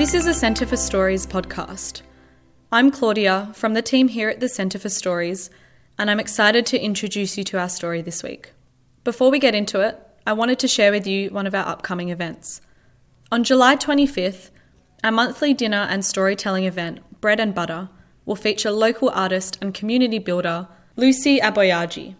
This is a Centre for Stories podcast. I'm Claudia from the team here at the Centre for Stories, and I'm excited to introduce you to our story this week. Before we get into it, I wanted to share with you one of our upcoming events. On July 25th, our monthly dinner and storytelling event, Bread and Butter, will feature local artist and community builder Lucy Aboyaji.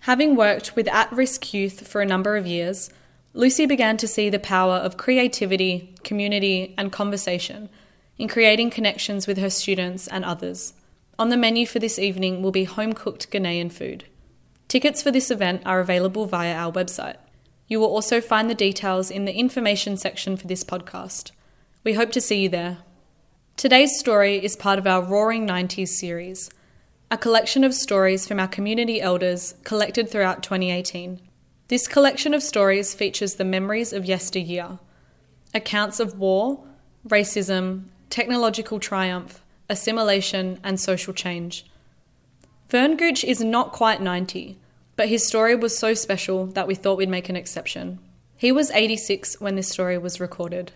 Having worked with at risk youth for a number of years, Lucy began to see the power of creativity, community, and conversation in creating connections with her students and others. On the menu for this evening will be home cooked Ghanaian food. Tickets for this event are available via our website. You will also find the details in the information section for this podcast. We hope to see you there. Today's story is part of our Roaring 90s series, a collection of stories from our community elders collected throughout 2018. This collection of stories features the memories of yesteryear, accounts of war, racism, technological triumph, assimilation, and social change. Vern Gooch is not quite 90, but his story was so special that we thought we'd make an exception. He was 86 when this story was recorded.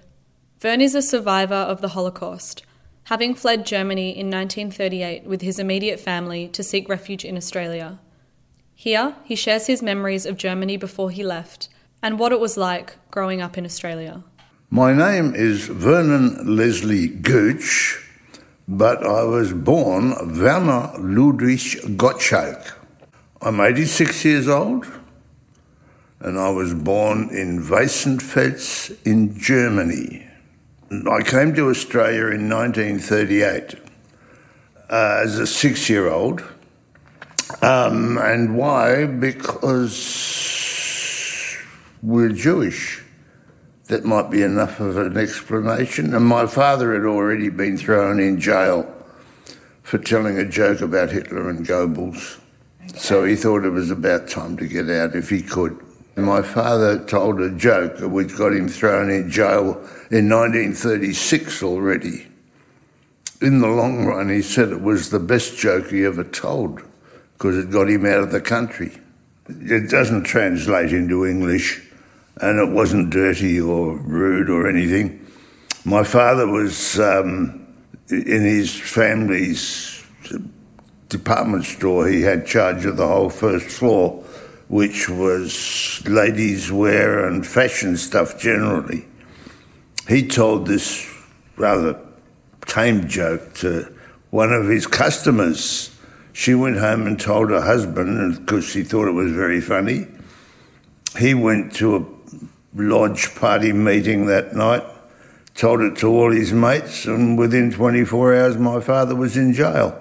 Vern is a survivor of the Holocaust, having fled Germany in 1938 with his immediate family to seek refuge in Australia. Here, he shares his memories of Germany before he left and what it was like growing up in Australia. My name is Vernon Leslie Gooch, but I was born Werner Ludwig Gottschalk. I'm 86 years old, and I was born in Weissenfels in Germany. I came to Australia in 1938 uh, as a six year old um, and why? Because we're Jewish. That might be enough of an explanation. And my father had already been thrown in jail for telling a joke about Hitler and Goebbels. So he thought it was about time to get out if he could. My father told a joke which got him thrown in jail in 1936 already. In the long run, he said it was the best joke he ever told because it got him out of the country. It doesn't translate into English, and it wasn't dirty or rude or anything. My father was um, in his family's department store, he had charge of the whole first floor, which was ladies' wear and fashion stuff generally. He told this rather tame joke to one of his customers she went home and told her husband, because she thought it was very funny. He went to a lodge party meeting that night, told it to all his mates, and within 24 hours, my father was in jail.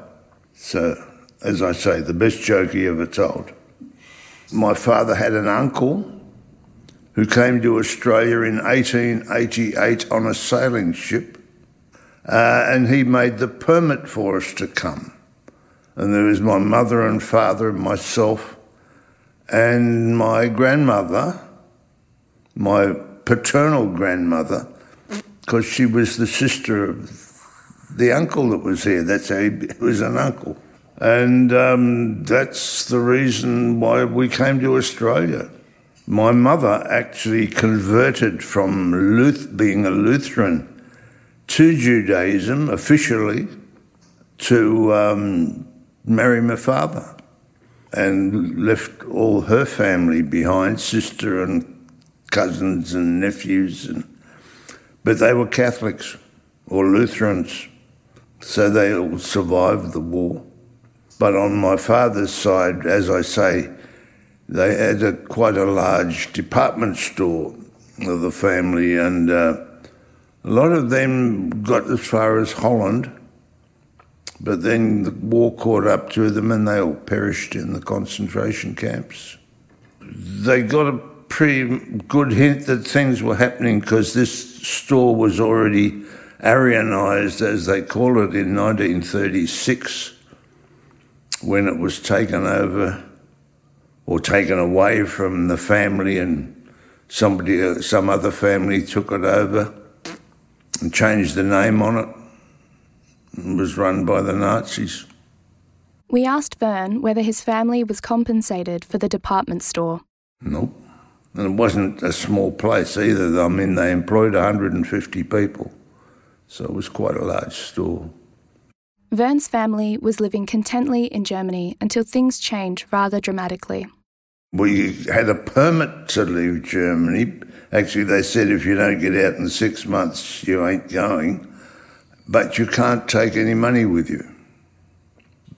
So, as I say, the best joke he ever told. My father had an uncle who came to Australia in 1888 on a sailing ship, uh, and he made the permit for us to come and there was my mother and father and myself and my grandmother, my paternal grandmother, because she was the sister of the uncle that was here. That's how he was an uncle. And um, that's the reason why we came to Australia. My mother actually converted from Luth- being a Lutheran to Judaism officially to um, marry my father and left all her family behind, sister and cousins and nephews, and but they were Catholics or Lutherans, so they all survived the war. But on my father's side, as I say, they had a, quite a large department store of the family, and uh, a lot of them got as far as Holland but then the war caught up to them and they all perished in the concentration camps. They got a pretty good hint that things were happening because this store was already Aryanized, as they call it, in 1936 when it was taken over or taken away from the family and somebody, some other family took it over and changed the name on it was run by the Nazis. We asked Vern whether his family was compensated for the department store. Nope. And it wasn't a small place either. I mean, they employed 150 people. So it was quite a large store. Vern's family was living contently in Germany until things changed rather dramatically. We had a permit to leave Germany. Actually, they said if you don't get out in six months, you ain't going. But you can't take any money with you.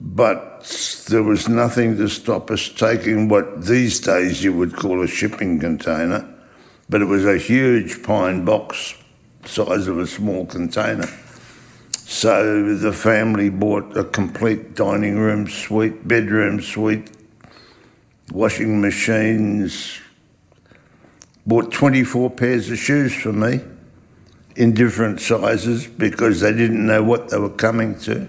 But there was nothing to stop us taking what these days you would call a shipping container, but it was a huge pine box size of a small container. So the family bought a complete dining room suite, bedroom suite, washing machines, bought 24 pairs of shoes for me in different sizes because they didn't know what they were coming to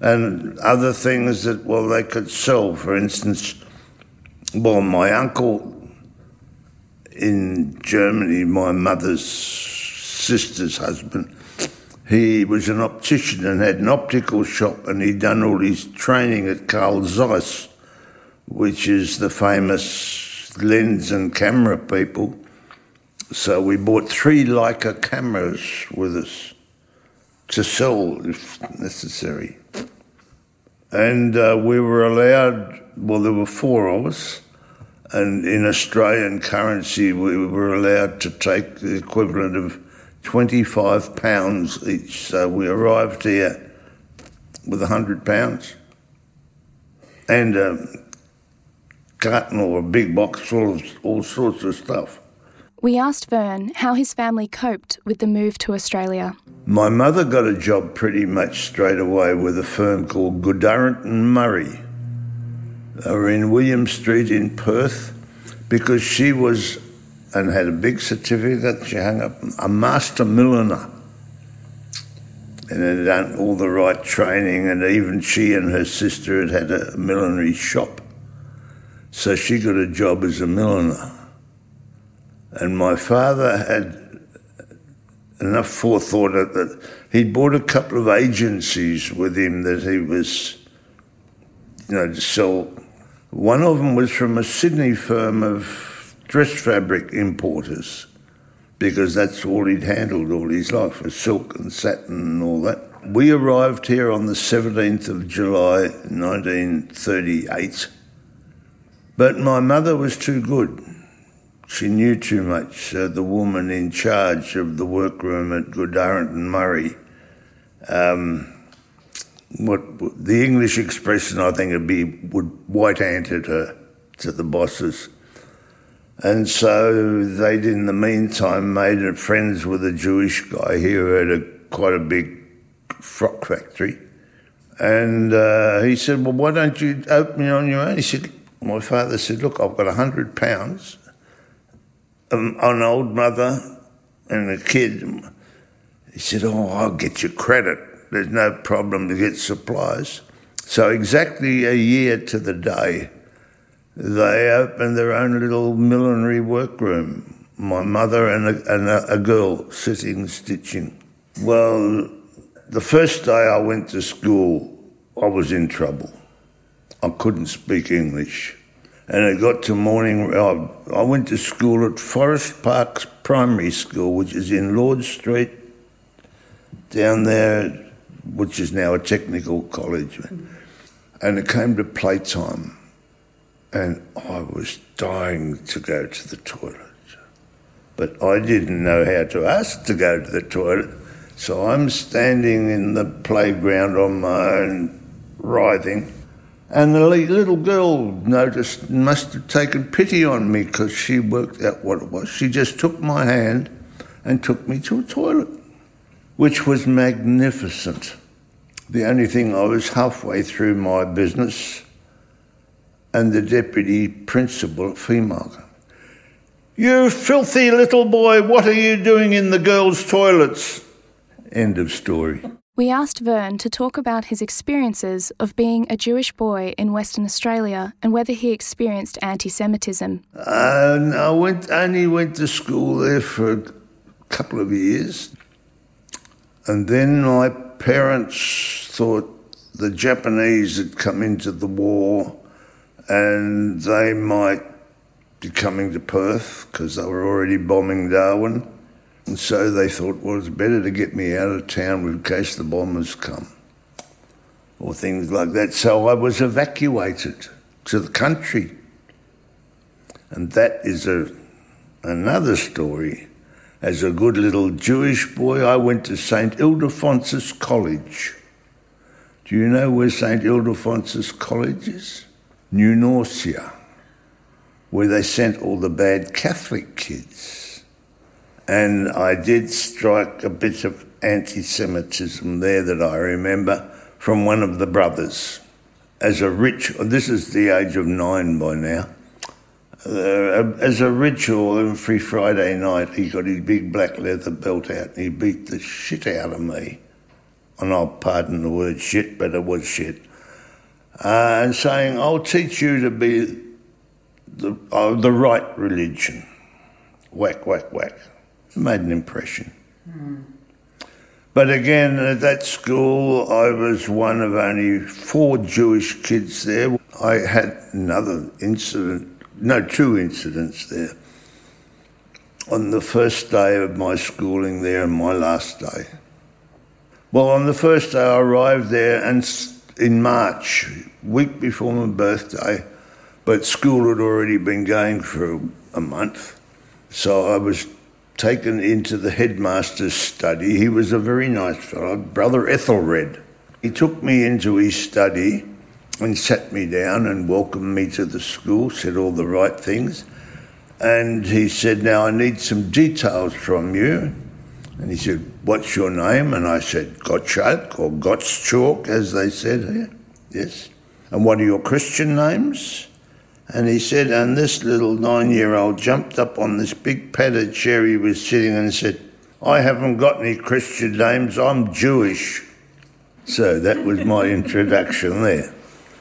and other things that, well, they could sell. For instance, well, my uncle in Germany, my mother's sister's husband, he was an optician and had an optical shop, and he'd done all his training at Carl Zeiss, which is the famous lens and camera people. So we bought three Leica cameras with us to sell if necessary. And uh, we were allowed, well, there were four of us, and in Australian currency, we were allowed to take the equivalent of 25 pounds each. So we arrived here with 100 pounds and a carton or a big box full of all sorts of stuff. We asked Vern how his family coped with the move to Australia. My mother got a job pretty much straight away with a firm called Goode Durrant and Murray. They were in William Street in Perth because she was and had a big certificate that she hung up, a master milliner. And had done all the right training, and even she and her sister had had a millinery shop. So she got a job as a milliner. And my father had enough forethought that he'd bought a couple of agencies with him that he was, you know, to sell. One of them was from a Sydney firm of dress fabric importers, because that's all he'd handled all his life was silk and satin and all that. We arrived here on the 17th of July 1938, but my mother was too good she knew too much. Uh, the woman in charge of the workroom at Goode Durrant and Murray, um, what the English expression I think would be would white anted her to the bosses. And so they'd, in the meantime, made friends with a Jewish guy here who had a, quite a big frock factory. And uh, he said, Well, why don't you open it on your own? He said, My father said, Look, I've got a hundred pounds Um, an old mother and a kid. He said, Oh, I'll get you credit. There's no problem to get supplies. So, exactly a year to the day, they opened their own little millinery workroom. My mother and a, and a, a girl sitting stitching. Well, the first day I went to school, I was in trouble. I couldn't speak English and it got to morning. I, I went to school at Forest Parks Primary School, which is in Lord Street, down there, which is now a technical college. And it came to playtime, and I was dying to go to the toilet. But I didn't know how to ask to go to the toilet. So I'm standing in the playground on my own, writhing and the little girl noticed, must have taken pity on me because she worked out what it was. She just took my hand and took me to a toilet, which was magnificent. The only thing I was halfway through my business, and the deputy principal, at female, you filthy little boy, what are you doing in the girls' toilets? End of story. We asked Vern to talk about his experiences of being a Jewish boy in Western Australia and whether he experienced anti Semitism. Uh, I went, only went to school there for a couple of years. And then my parents thought the Japanese had come into the war and they might be coming to Perth because they were already bombing Darwin. And so they thought, well, it's better to get me out of town in case the bombers come or things like that. So I was evacuated to the country. And that is a, another story. As a good little Jewish boy, I went to St. Ildefonsus College. Do you know where St. Ildefonsus College is? New Norcia, where they sent all the bad Catholic kids and I did strike a bit of anti Semitism there that I remember from one of the brothers. As a ritual, this is the age of nine by now. Uh, as a ritual, every Friday night, he got his big black leather belt out and he beat the shit out of me. And I'll pardon the word shit, but it was shit. Uh, and saying, I'll teach you to be the, uh, the right religion. Whack, whack, whack made an impression. Mm. But again, at that school, I was one of only four Jewish kids there. I had another incident, no, two incidents there. On the first day of my schooling there and my last day. Well, on the first day, I arrived there and in March, week before my birthday, but school had already been going for a month. So I was taken into the headmaster's study. He was a very nice fellow, Brother Ethelred. He took me into his study and sat me down and welcomed me to the school, said all the right things. And he said, Now I need some details from you. And he said, What's your name? And I said, Gottschalk or Gottschalk, as they said here. Yes. And what are your Christian names? And he said, and this little nine year old jumped up on this big padded chair he was sitting and said, I haven't got any Christian names, I'm Jewish. So that was my introduction there.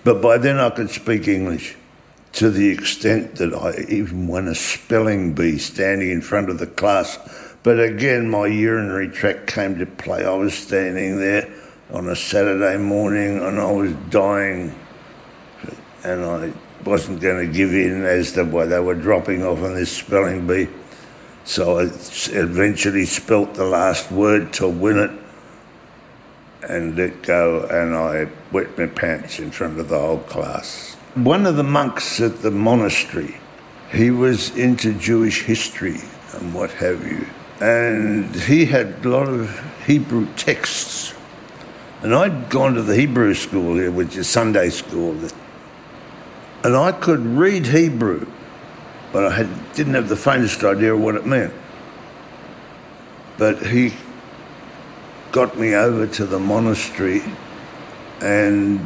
But by then I could speak English to the extent that I even won a spelling bee standing in front of the class. But again, my urinary tract came to play. I was standing there on a Saturday morning and I was dying. And I wasn't going to give in as to why they were dropping off on this spelling bee. So I eventually spelt the last word to win it and let go, and I wet my pants in front of the whole class. One of the monks at the monastery, he was into Jewish history and what have you, and he had a lot of Hebrew texts. And I'd gone to the Hebrew school here, which is Sunday school, and I could read Hebrew, but I had, didn't have the faintest idea what it meant. But he got me over to the monastery and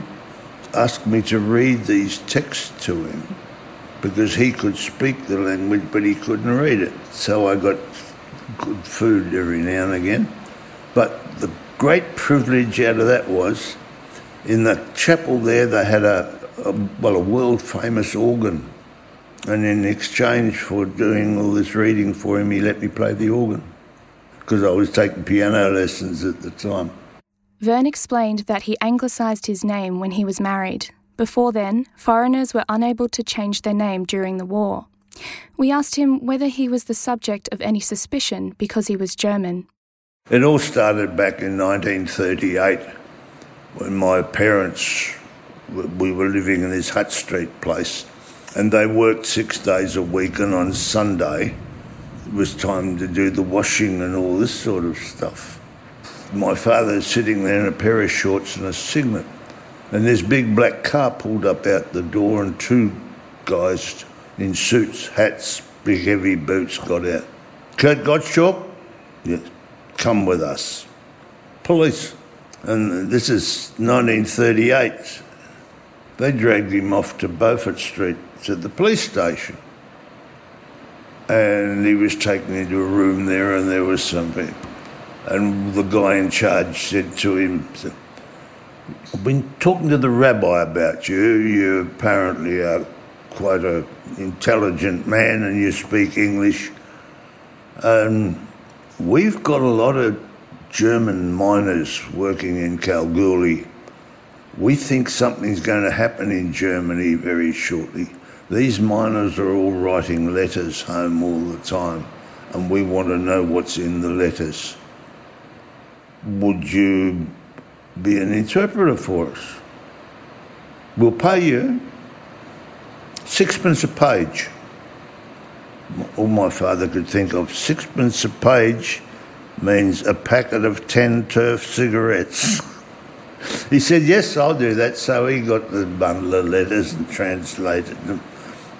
asked me to read these texts to him because he could speak the language but he couldn't read it. So I got good food every now and again. But the great privilege out of that was in the chapel there they had a, a, well, a world famous organ. And in exchange for doing all this reading for him, he let me play the organ because I was taking piano lessons at the time. Vern explained that he anglicised his name when he was married. Before then, foreigners were unable to change their name during the war. We asked him whether he was the subject of any suspicion because he was German. It all started back in 1938 when my parents we were living in this Hut Street place, and they worked six days a week, and on Sunday it was time to do the washing and all this sort of stuff. My father sitting there in a pair of shorts and a singlet, and this big black car pulled up out the door, and two guys in suits, hats, big heavy boots got out. Kurt Gottschalk? Yes. Come with us. Police. And this is 1938. They dragged him off to Beaufort Street to the police station. And he was taken into a room there, and there was something. And the guy in charge said to him, I've been talking to the rabbi about you. You apparently are quite an intelligent man and you speak English. And we've got a lot of German miners working in Kalgoorlie we think something's going to happen in Germany very shortly. These miners are all writing letters home all the time, and we want to know what's in the letters. Would you be an interpreter for us? We'll pay you sixpence a page. All my father could think of sixpence a page means a packet of 10 turf cigarettes. he said, Yes, I'll do that. So he got the bundle of letters and translated them,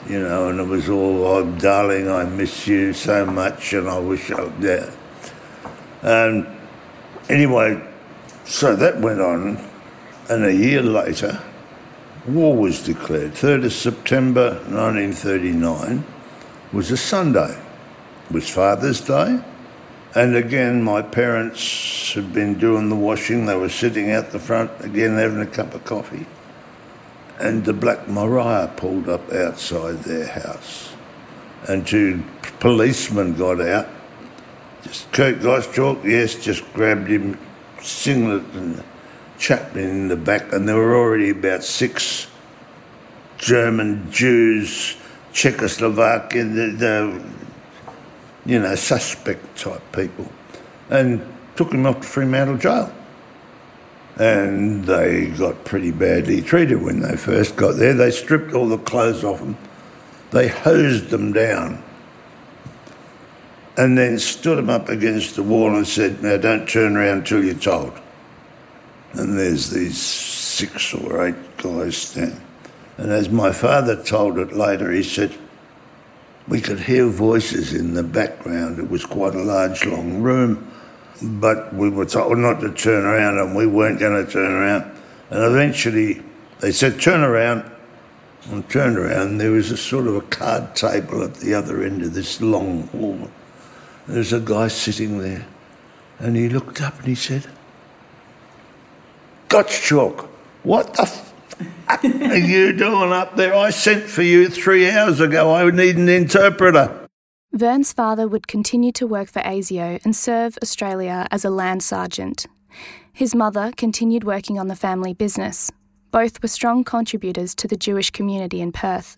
you know, and it was all, oh, darling, I miss you so much and I wish I was there. And anyway, so that went on, and a year later, war was declared. 3rd of September 1939 was a Sunday. It was Father's Day. And again, my parents had been doing the washing. They were sitting out the front, again, having a cup of coffee. And the Black Maria pulled up outside their house. And two policemen got out. Just Kurt Gottschalk, yes, just grabbed him, singlet and chapped him in the back. And there were already about six German Jews, Czechoslovakian, the, the you know, suspect type people, and took him off to Fremantle jail. And they got pretty badly treated when they first got there. They stripped all the clothes off them, they hosed them down, and then stood them up against the wall and said, Now don't turn around till you're told. And there's these six or eight guys standing. And as my father told it later, he said, we could hear voices in the background. It was quite a large, long room, but we were told not to turn around, and we weren't going to turn around. And eventually, they said, "Turn around." And turned around. There was a sort of a card table at the other end of this long hall. There was a guy sitting there, and he looked up and he said, "Gottschalk, what the?" F- are you doing up there? I sent for you three hours ago. I need an interpreter. Vern's father would continue to work for ASIO and serve Australia as a land sergeant. His mother continued working on the family business. Both were strong contributors to the Jewish community in Perth.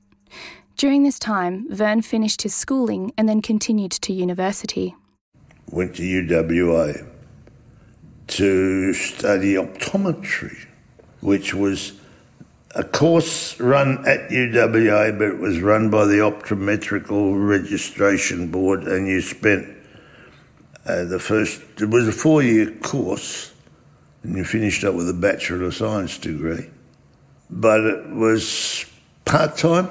During this time, Vern finished his schooling and then continued to university. Went to UWA to study optometry, which was a course run at UWA, but it was run by the Optometrical Registration Board, and you spent uh, the first, it was a four year course, and you finished up with a Bachelor of Science degree. But it was part time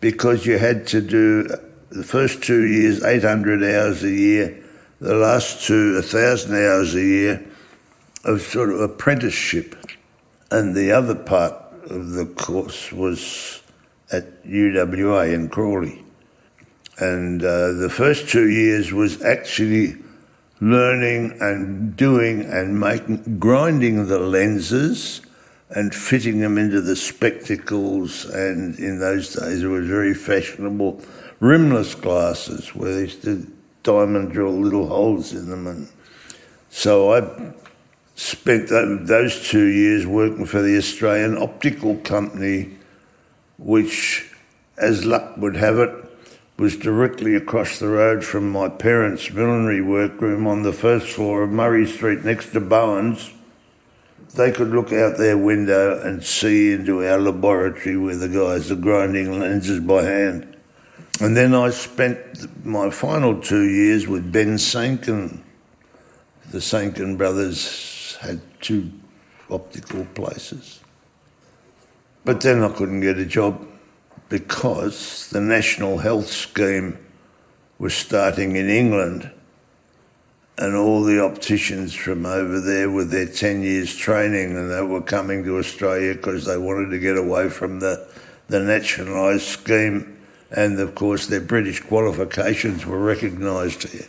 because you had to do the first two years 800 hours a year, the last two 1,000 hours a year of sort of apprenticeship. And the other part of the course was at UWA in Crawley. And uh, the first two years was actually learning and doing and making, grinding the lenses and fitting them into the spectacles. And in those days, it was very fashionable rimless glasses where they used to diamond drill little holes in them. And so I spent those two years working for the Australian Optical Company, which, as luck would have it, was directly across the road from my parents' millinery workroom on the first floor of Murray Street next to Boans. They could look out their window and see into our laboratory where the guys are grinding lenses by hand. And then I spent my final two years with Ben Sankin, the Sankin brothers had two optical places. But then I couldn't get a job because the National Health Scheme was starting in England and all the opticians from over there with their 10 years training and they were coming to Australia because they wanted to get away from the, the nationalised scheme and of course their British qualifications were recognised here.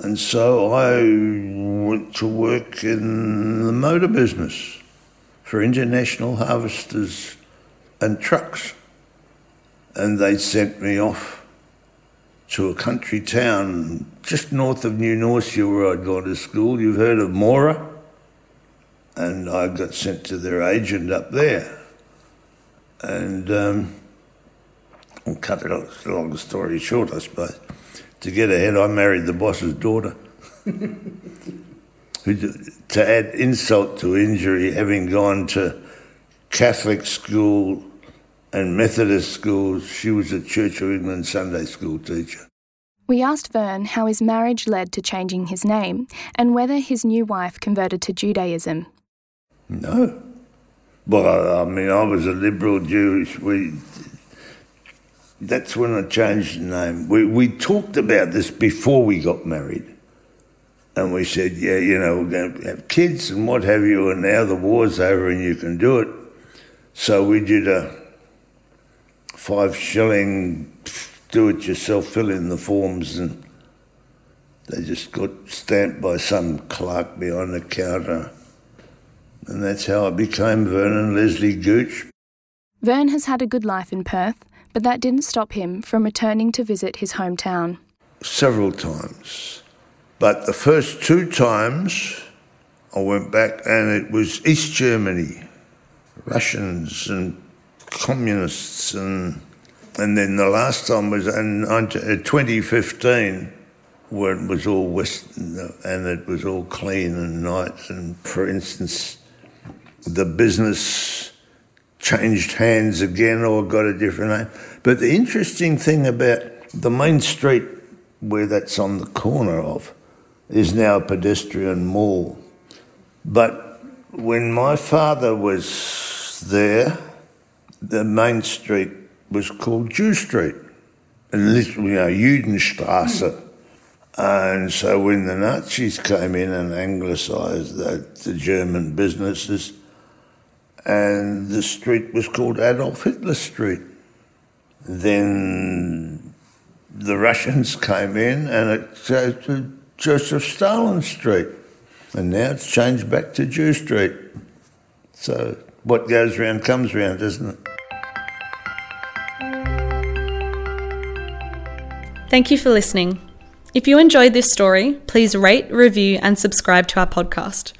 And so I went to work in the motor business for international harvesters and trucks. And they sent me off to a country town just north of New Norcia where I'd gone to school. You've heard of Moora? And I got sent to their agent up there. And um, And cut it long story short, I suppose. To get ahead, I married the boss's daughter. To add insult to injury, having gone to Catholic school and Methodist schools, she was a Church of England Sunday school teacher. We asked Vern how his marriage led to changing his name and whether his new wife converted to Judaism. No. Well, I mean, I was a liberal Jewish. We, that's when I changed the name. We, we talked about this before we got married. And we said, yeah, you know, we're going to have kids and what have you, and now the war's over and you can do it. So we did a five shilling do it yourself, fill in the forms, and they just got stamped by some clerk behind the counter. And that's how I became Vernon Leslie Gooch. Vern has had a good life in Perth, but that didn't stop him from returning to visit his hometown. Several times. But the first two times I went back and it was East Germany, Russians and communists and and then the last time was in uh, 2015 when it was all Western uh, and it was all clean and nice. And for instance, the business changed hands again or got a different name. But the interesting thing about the main street where that's on the corner of is now a pedestrian mall. But when my father was there, the main street was called Jew Street, and literally, you know, Judenstrasse. And so when the Nazis came in and anglicised the, the German businesses, and the street was called Adolf Hitler Street. Then the Russians came in and it changed to Joseph Stalin Street. And now it's changed back to Jew Street. So what goes round comes round, doesn't it? Thank you for listening. If you enjoyed this story, please rate, review, and subscribe to our podcast.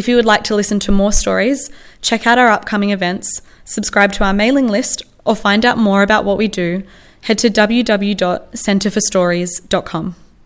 If you would like to listen to more stories, check out our upcoming events, subscribe to our mailing list, or find out more about what we do, head to www.centreforstories.com.